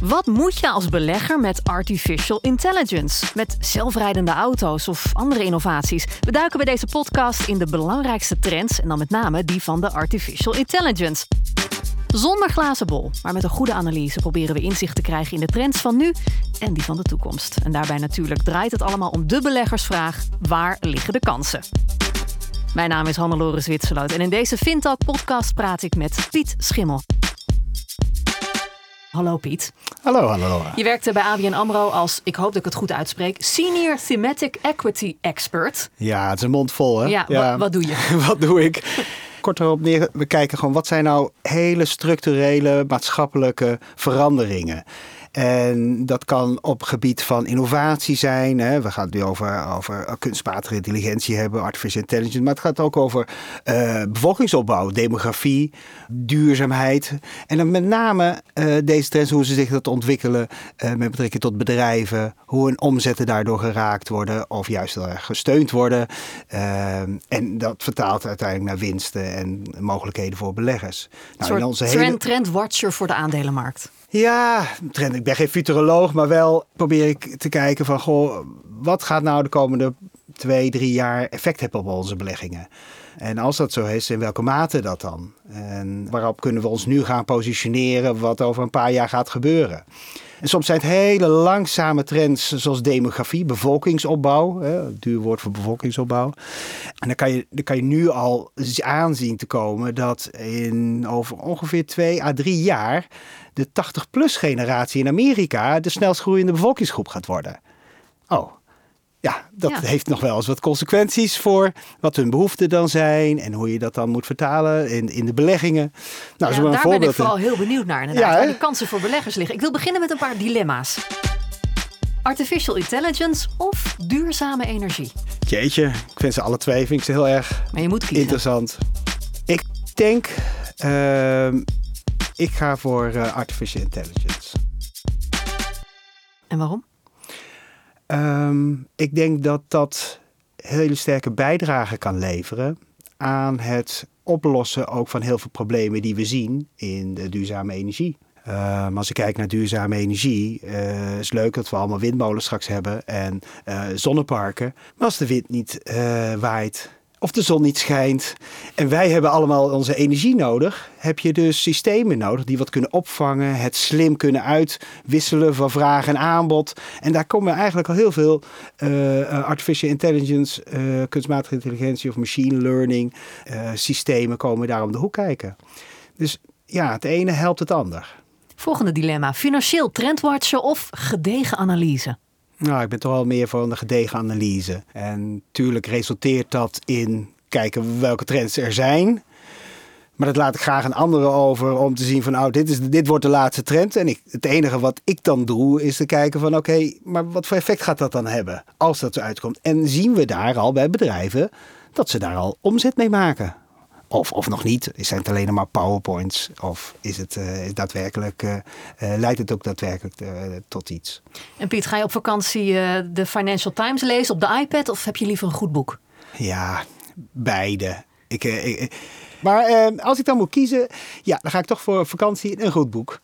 Wat moet je als belegger met artificial intelligence? Met zelfrijdende auto's of andere innovaties? We duiken bij deze podcast in de belangrijkste trends en dan met name die van de artificial intelligence. Zonder glazen bol, maar met een goede analyse proberen we inzicht te krijgen in de trends van nu en die van de toekomst. En daarbij natuurlijk draait het allemaal om de beleggersvraag: waar liggen de kansen? Mijn naam is Hannelore Zwitserloot en in deze Fintalk podcast praat ik met Piet Schimmel. Hallo Piet. Hallo, hallo. Je werkte bij ABN AMRO als, ik hoop dat ik het goed uitspreek, Senior Thematic Equity Expert. Ja, het is een mond vol hè? Ja, Wat, wat doe je? wat doe ik? Kort erop neer, we kijken gewoon wat zijn nou hele structurele maatschappelijke veranderingen. En dat kan op gebied van innovatie zijn. Hè. We gaan het nu over, over kunstmatige intelligentie hebben, artificial intelligence. Maar het gaat ook over uh, bevolkingsopbouw, demografie, duurzaamheid. En dan met name uh, deze trends, hoe ze zich dat ontwikkelen uh, met betrekking tot bedrijven. Hoe hun omzetten daardoor geraakt worden of juist gesteund worden. en dat vertaalt uiteindelijk naar winsten en mogelijkheden voor beleggers. Nou, een soort trend, hele... trendwatcher voor de aandelenmarkt. Ja. Ik ben geen futuroloog, maar wel probeer ik te kijken van goh, wat gaat nou de komende twee, drie jaar effect hebben op onze beleggingen? En als dat zo is, in welke mate dat dan? En waarop kunnen we ons nu gaan positioneren wat over een paar jaar gaat gebeuren? En soms zijn het hele langzame trends zoals demografie, bevolkingsopbouw. Hè, duur woord voor bevolkingsopbouw. En dan kan, je, dan kan je nu al aanzien te komen dat in over ongeveer twee à drie jaar de 80-plus generatie in Amerika de snelst groeiende bevolkingsgroep gaat worden. Oh, ja, dat heeft nog wel eens wat consequenties voor wat hun behoeften dan zijn en hoe je dat dan moet vertalen in, in de beleggingen. Nou, ja, daar ben ik vooral heel benieuwd naar inderdaad, waar de kansen voor beleggers liggen. Ik wil beginnen met een paar dilemma's. Artificial intelligence of duurzame energie? Jeetje, ik vind ze alle twee vind ik ze heel erg maar je moet kiezen. interessant. Ik denk, uh, ik ga voor uh, artificial intelligence. En waarom? Um, ik denk dat dat hele sterke bijdrage kan leveren aan het oplossen ook van heel veel problemen die we zien in de duurzame energie. Um, als ik kijk naar duurzame energie, uh, is leuk dat we allemaal windmolens straks hebben en uh, zonneparken. Maar als de wind niet uh, waait, of de zon niet schijnt en wij hebben allemaal onze energie nodig, heb je dus systemen nodig die wat kunnen opvangen, het slim kunnen uitwisselen van vraag en aanbod. En daar komen eigenlijk al heel veel uh, artificial intelligence, uh, kunstmatige intelligentie of machine learning systemen komen daar om de hoek kijken. Dus ja, het ene helpt het ander. Volgende dilemma: financieel trendwatchen of gedegen analyse? Nou, ik ben toch wel meer voor een gedegen analyse. En natuurlijk resulteert dat in kijken welke trends er zijn. Maar dat laat ik graag aan anderen over om te zien van, nou, dit, is, dit wordt de laatste trend. En ik, het enige wat ik dan doe is te kijken van, oké, maar wat voor effect gaat dat dan hebben als dat zo uitkomt? En zien we daar al bij bedrijven dat ze daar al omzet mee maken? Of, of nog niet? Zijn het alleen maar PowerPoints? Of is het uh, daadwerkelijk, uh, uh, leidt het ook daadwerkelijk tot iets? En Piet, ga je op vakantie de Financial Times lezen op de iPad of heb je liever een goed boek? Ja, beide. Ik, ik, maar als ik dan moet kiezen, ja, dan ga ik toch voor vakantie een goed boek.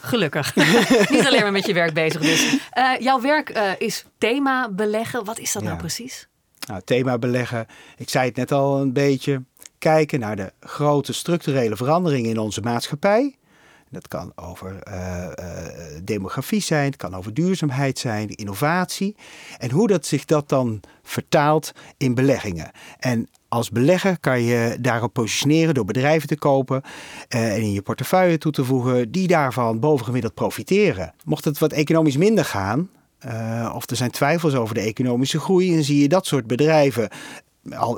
Gelukkig. Niet alleen maar met je werk bezig dus. jouw werk is thema beleggen. Wat is dat nou precies? Nou, thema beleggen, ik zei het net al een beetje kijken naar de grote structurele veranderingen in onze maatschappij. Dat kan over uh, uh, demografie zijn, het kan over duurzaamheid zijn, innovatie. En hoe dat zich dat dan vertaalt in beleggingen. En als belegger kan je daarop positioneren door bedrijven te kopen uh, en in je portefeuille toe te voegen die daarvan bovengemiddeld profiteren. Mocht het wat economisch minder gaan, of er zijn twijfels over de economische groei, en zie je dat soort bedrijven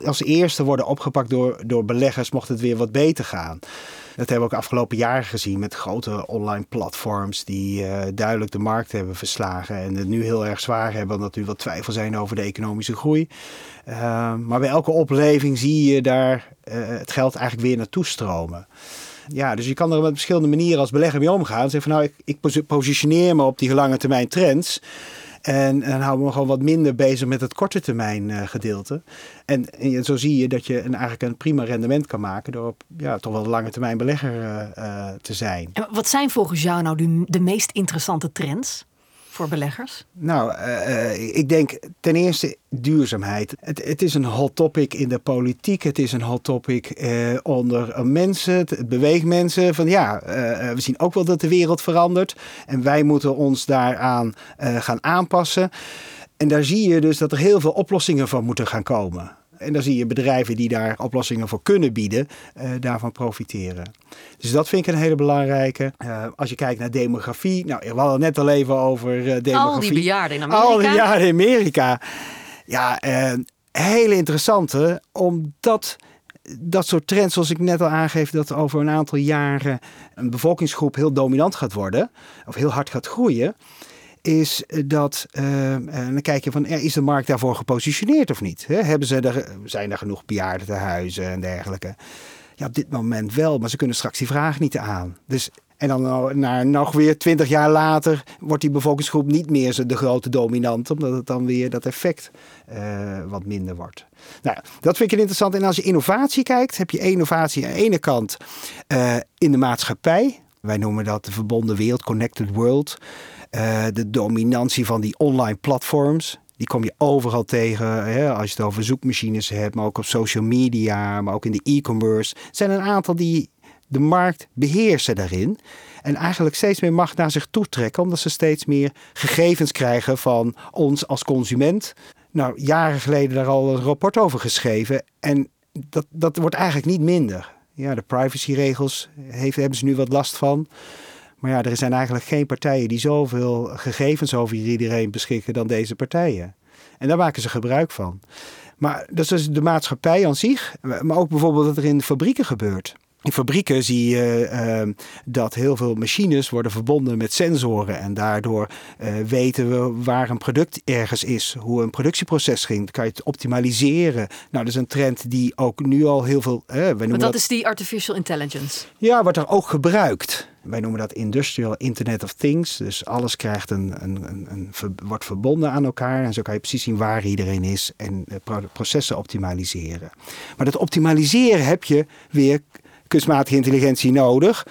als eerste worden opgepakt door, door beleggers mocht het weer wat beter gaan. Dat hebben we ook afgelopen jaren gezien met grote online platforms die uh, duidelijk de markt hebben verslagen en het nu heel erg zwaar hebben omdat nu wat twijfel zijn over de economische groei. Uh, maar bij elke opleving zie je daar uh, het geld eigenlijk weer naartoe stromen. Ja, dus je kan er op verschillende manieren als belegger mee omgaan. Zeg van nou, ik, ik positioneer me op die lange termijn trends. En, en houden we gewoon wat minder bezig met het korte termijn uh, gedeelte. En, en, zo zie je dat je een, eigenlijk een prima rendement kan maken door op ja, toch wel een lange termijn belegger uh, te zijn. En wat zijn volgens jou nou de meest interessante trends? Voor beleggers? Nou, uh, ik denk ten eerste duurzaamheid. Het, het, is een hot topic in de politiek. Het is een hot topic uh, onder mensen. Het beweegt mensen van ja, we zien ook wel dat de wereld verandert. En wij moeten ons daaraan gaan aanpassen. En daar zie je dus dat er heel veel oplossingen van moeten gaan komen. En dan zie je bedrijven die daar oplossingen voor kunnen bieden, uh, daarvan profiteren. Dus dat vind ik een hele belangrijke. Uh, als je kijkt naar demografie. Nou, we hadden het net al even over uh, demografie. Al die bejaarden in Amerika. Al die bejaarden in Amerika. Ja, hele interessante. Omdat dat soort trends, zoals ik net al aangeef, dat over een aantal jaren een bevolkingsgroep heel dominant gaat worden. Of heel hard gaat groeien is dat, en dan kijk je van, is de markt daarvoor gepositioneerd of niet? Hebben ze er, zijn er genoeg bejaardentehuizen en dergelijke? Ja, op dit moment wel, maar ze kunnen straks die vraag niet aan. Dus, en dan naar nog weer twintig jaar later wordt die bevolkingsgroep niet meer de grote dominant, omdat het dan weer dat effect wat minder wordt. Nou, dat vind ik interessant. En als je innovatie kijkt, heb je innovatie aan de ene kant in de maatschappij. Wij noemen dat de verbonden wereld, connected world. Uh, de dominantie van die online platforms. Die kom je overal tegen. Hè, als je het over zoekmachines hebt, maar ook op social media, maar ook in de e-commerce. Er zijn een aantal die de markt beheersen daarin. En eigenlijk steeds meer macht naar zich toe trekken, omdat ze steeds meer gegevens krijgen van ons als consument. Nou, jaren geleden daar al een rapport over geschreven. En dat, dat wordt eigenlijk niet minder. Ja, de privacyregels heeft, hebben ze nu wat last van. Maar ja, er zijn eigenlijk geen partijen die zoveel gegevens over iedereen beschikken dan deze partijen. En daar maken ze gebruik van. Maar dat is dus de maatschappij aan zich, maar ook bijvoorbeeld wat er in fabrieken gebeurt. In fabrieken zie je uh, dat heel veel machines worden verbonden met sensoren. En daardoor uh, weten we waar een product ergens is, hoe een productieproces ging. Dan kan je het optimaliseren. Nou, dat is een trend die ook nu al heel veel. Uh, maar dat, dat, is die artificial intelligence. Ja, wordt er ook gebruikt. Wij noemen dat Industrial Internet of Things. Dus alles krijgt een, een, een, een wordt verbonden aan elkaar. En zo kan je precies zien waar iedereen is en processen optimaliseren. Maar dat optimaliseren heb je weer kunstmatige intelligentie nodig.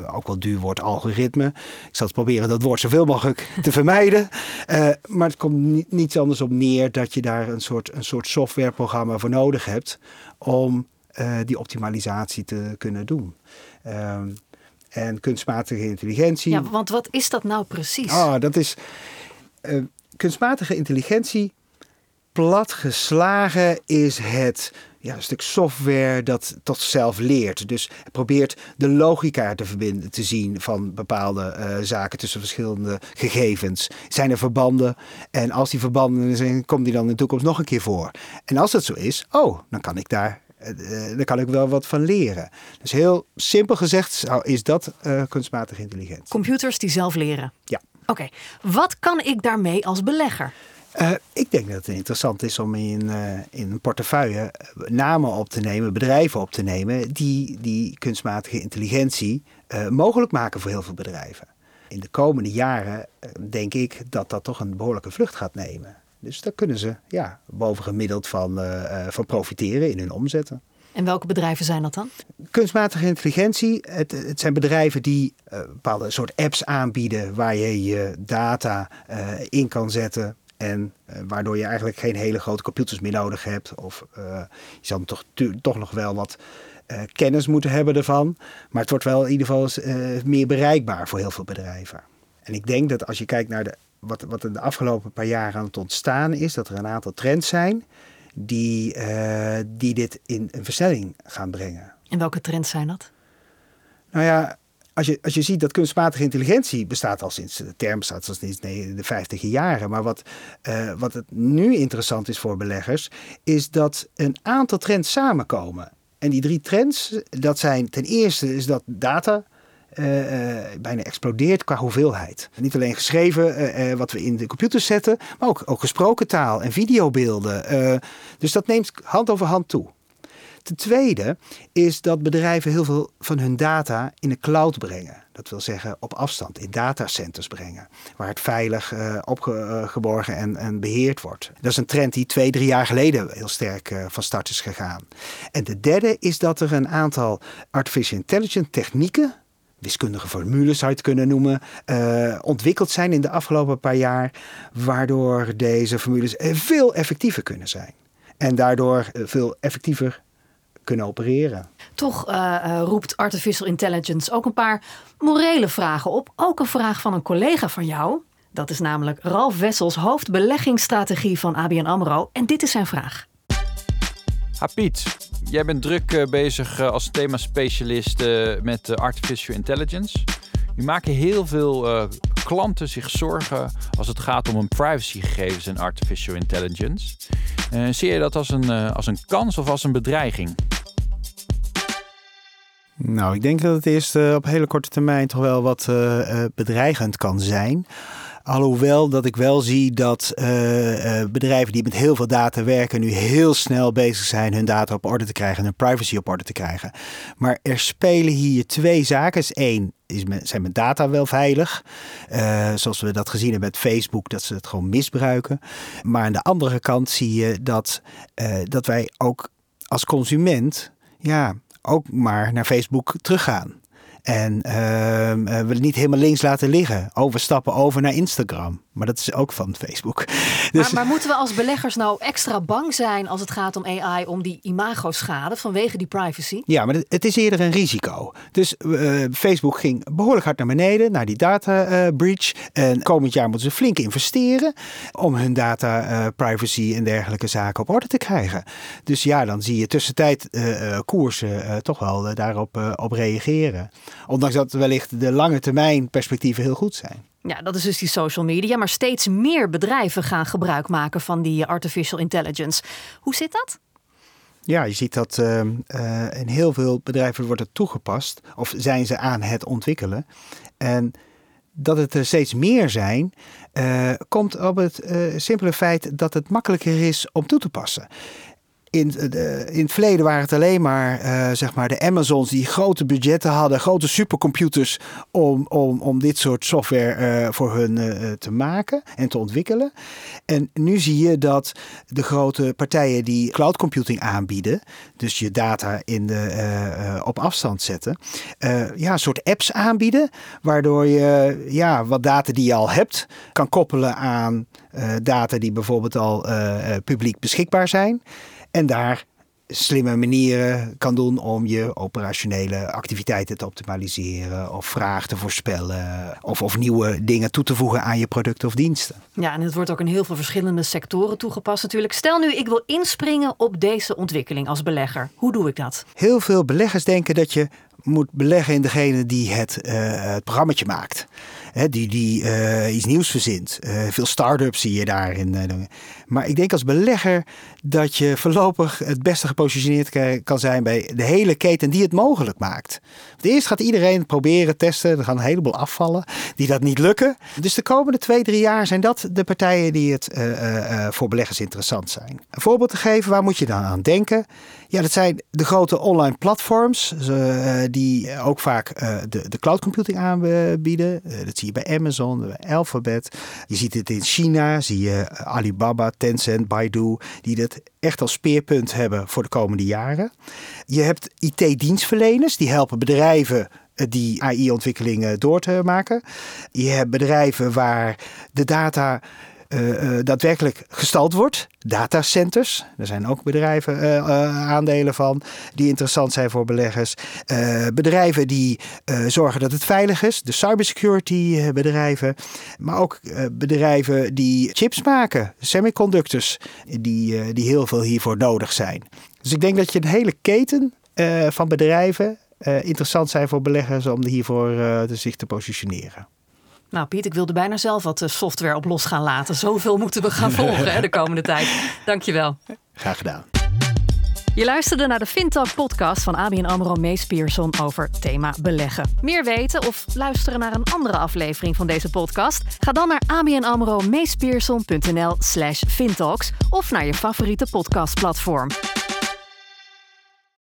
Uh, ook wel duur woord algoritme. Ik zal het proberen dat woord zoveel mogelijk te vermijden. Uh, maar het komt niet, niets anders op neer dat je daar een soort, een soort softwareprogramma voor nodig hebt om uh, die optimalisatie te kunnen doen. Ehm, en kunstmatige intelligentie. Ja, want wat is dat nou precies? Ah, dat is kunstmatige intelligentie. Plat geslagen is het ja, een stuk software dat tot zelf leert. Dus probeert de logica te verbinden, te zien van bepaalde uh, zaken tussen verschillende gegevens. Zijn er verbanden? En als die verbanden zijn, komt die dan in de toekomst nog een keer voor. En als dat zo is, oh, dan kan ik daar uh, daar kan ik wel wat van leren. Dus heel simpel gezegd is dat uh, kunstmatige intelligentie. Computers die zelf leren? Ja. Oké, wat kan ik daarmee als belegger? Uh, ik denk dat het interessant is om in, uh, in een portefeuille namen op te nemen, bedrijven op te nemen, die die kunstmatige intelligentie uh, mogelijk maken voor heel veel bedrijven. In de komende jaren denk ik dat dat toch een behoorlijke vlucht gaat nemen. Dus daar kunnen ze ja, bovengemiddeld van, van profiteren in hun omzetten. En welke bedrijven zijn dat dan? Kunstmatige intelligentie. Het, het zijn bedrijven die uh, bepaalde soort apps aanbieden waar je je data uh, in kan zetten. En uh, waardoor je eigenlijk geen hele grote computers meer nodig hebt. Of je zal toch, toch nog wel wat kennis moeten hebben ervan. Maar het wordt wel in ieder geval meer bereikbaar voor heel veel bedrijven. En ik denk dat als je kijkt naar de, wat, wat in de afgelopen paar jaar aan het ontstaan is, dat er een aantal trends zijn die, die dit in een versnelling gaan brengen. En welke trends zijn dat? Nou ja, als je, als je ziet dat kunstmatige intelligentie bestaat al sinds de term bestaat al sinds de 50 jaren. Maar wat, uh, wat het nu interessant is voor beleggers, is dat een aantal trends samenkomen. En die drie trends, dat zijn ten eerste is dat data uh, bijna explodeert qua hoeveelheid. Niet alleen geschreven, wat we in de computers zetten, maar ook, ook gesproken taal en videobeelden. dus dat neemt hand over hand toe. Ten tweede is dat bedrijven heel veel van hun data in de cloud brengen. Dat wil zeggen op afstand, in datacenters brengen. Waar het veilig uh, opgeborgen en, en beheerd wordt. Dat is een trend die twee, drie jaar geleden heel sterk uh, van start is gegaan. En de derde is dat er een aantal artificial intelligence technieken wiskundige formules zou je het kunnen noemen, uh, ontwikkeld zijn in de afgelopen paar jaar, waardoor deze formules veel effectiever kunnen zijn. En daardoor veel effectiever kunnen opereren. Toch uh, roept artificial intelligence ook een paar morele vragen op. Ook een vraag van een collega van jou. Dat is namelijk Ralf Wessels, hoofdbeleggingsstrategie van ABN AMRO. En dit is zijn vraag. Ha Piet, jij bent druk uh, bezig als themaspecialist met artificial intelligence. Nu maken heel veel klanten zich zorgen als het gaat om hun privacygegevens en artificial intelligence. Zie je dat als een, als een kans of als een bedreiging? Nou, ik denk dat het eerst uh, op hele korte termijn toch wel wat bedreigend kan zijn. Alhoewel dat ik wel zie dat uh, bedrijven die met heel veel data werken nu heel snel bezig zijn hun data op orde te krijgen en hun privacy op orde te krijgen. Maar er spelen hier twee zaken. Is één, is zijn mijn data wel veilig? Uh, zoals we dat gezien hebben met Facebook, dat ze het gewoon misbruiken. Maar aan de andere kant zie je dat, dat wij ook als consument ja, ook maar naar Facebook teruggaan. En uh, we het niet helemaal links laten liggen. Oh, we stappen over naar Instagram. Maar dat is ook van Facebook. Dus... Maar, maar, moeten we als beleggers nou extra bang zijn als het gaat om AI, om die imago-schade vanwege die privacy? Ja, maar het is eerder een risico. Dus uh, Facebook ging behoorlijk hard naar beneden, naar die data uh, breach. En komend jaar moeten ze flink investeren om hun data uh, privacy en dergelijke zaken op orde te krijgen. Dus ja, dan zie je tussentijd koersen toch wel daarop op reageren. Ondanks dat wellicht de lange termijn perspectieven heel goed zijn. Ja, dat is dus die social media. Maar steeds meer bedrijven gaan gebruik maken van die artificial intelligence. Hoe zit dat? Ja, je ziet dat uh, uh, in heel veel bedrijven wordt het toegepast. Of zijn ze aan het ontwikkelen. En dat het er steeds meer zijn, uh, komt op het simpele feit dat het makkelijker is om toe te passen in, in het verleden waren het alleen maar, uh, zeg maar de Amazons die grote budgetten hadden, grote supercomputers om, om, om dit soort software uh, voor hun te maken en te ontwikkelen. En nu zie je dat de grote partijen die cloud computing aanbieden, dus je data in de, op afstand zetten, ja, een soort apps aanbieden, waardoor je ja, wat data die je al hebt kan koppelen aan data die bijvoorbeeld al publiek beschikbaar zijn. En daar slimme manieren kan doen om je operationele activiteiten te optimaliseren of vragen te voorspellen of, of nieuwe dingen toe te voegen aan je producten of diensten. Ja, en het wordt ook in heel veel verschillende sectoren toegepast natuurlijk. Stel nu, ik wil inspringen op deze ontwikkeling als belegger. Hoe doe ik dat? Heel veel beleggers denken dat je moet beleggen in degene die het, uh, het programmaatje maakt. Hè, die die uh, iets nieuws verzint. Uh, veel start-ups zie je daarin. maar ik denk als belegger dat je voorlopig het beste gepositioneerd kan zijn bij de hele keten die het mogelijk maakt. Eerst gaat iedereen proberen, testen. Er gaan een heleboel afvallen die dat niet lukken. Dus de komende twee, drie jaar zijn dat de partijen die het voor beleggers interessant zijn. Een voorbeeld te geven, waar moet je dan aan denken? Ja, dat zijn de grote online platforms die ook vaak uh, de, de cloud computing aanbieden. Uh, dat zie je bij Amazon, Alphabet. Je ziet het in China, zie je Alibaba, Tencent, Baidu, die dat echt als speerpunt hebben voor de komende jaren. Je hebt IT-dienstverleners, die helpen bedrijven eh, die AI-ontwikkelingen door te maken. Je hebt bedrijven waar de data uh, daadwerkelijk gestald wordt. Datacenters, er zijn ook bedrijven uh, aandelen van die interessant zijn voor beleggers. bedrijven die zorgen dat het veilig is, de cybersecurity bedrijven. Maar ook bedrijven die chips maken, semiconductors, die, die heel veel hiervoor nodig zijn. Dus ik denk dat je een hele keten van bedrijven interessant zijn voor beleggers om hiervoor zich te positioneren. Nou Piet, ik wilde bijna zelf wat eh, software op los gaan laten. Zoveel moeten we gaan volgen hè, de komende tijd. Dankjewel. Graag gedaan. Je luisterde naar de FinTalk podcast van ABN AMRO Mees Pierson over thema beleggen. Meer weten of luisteren naar een andere aflevering van deze podcast? Ga dan naar abnamro slash fintalks of naar je favoriete podcastplatform.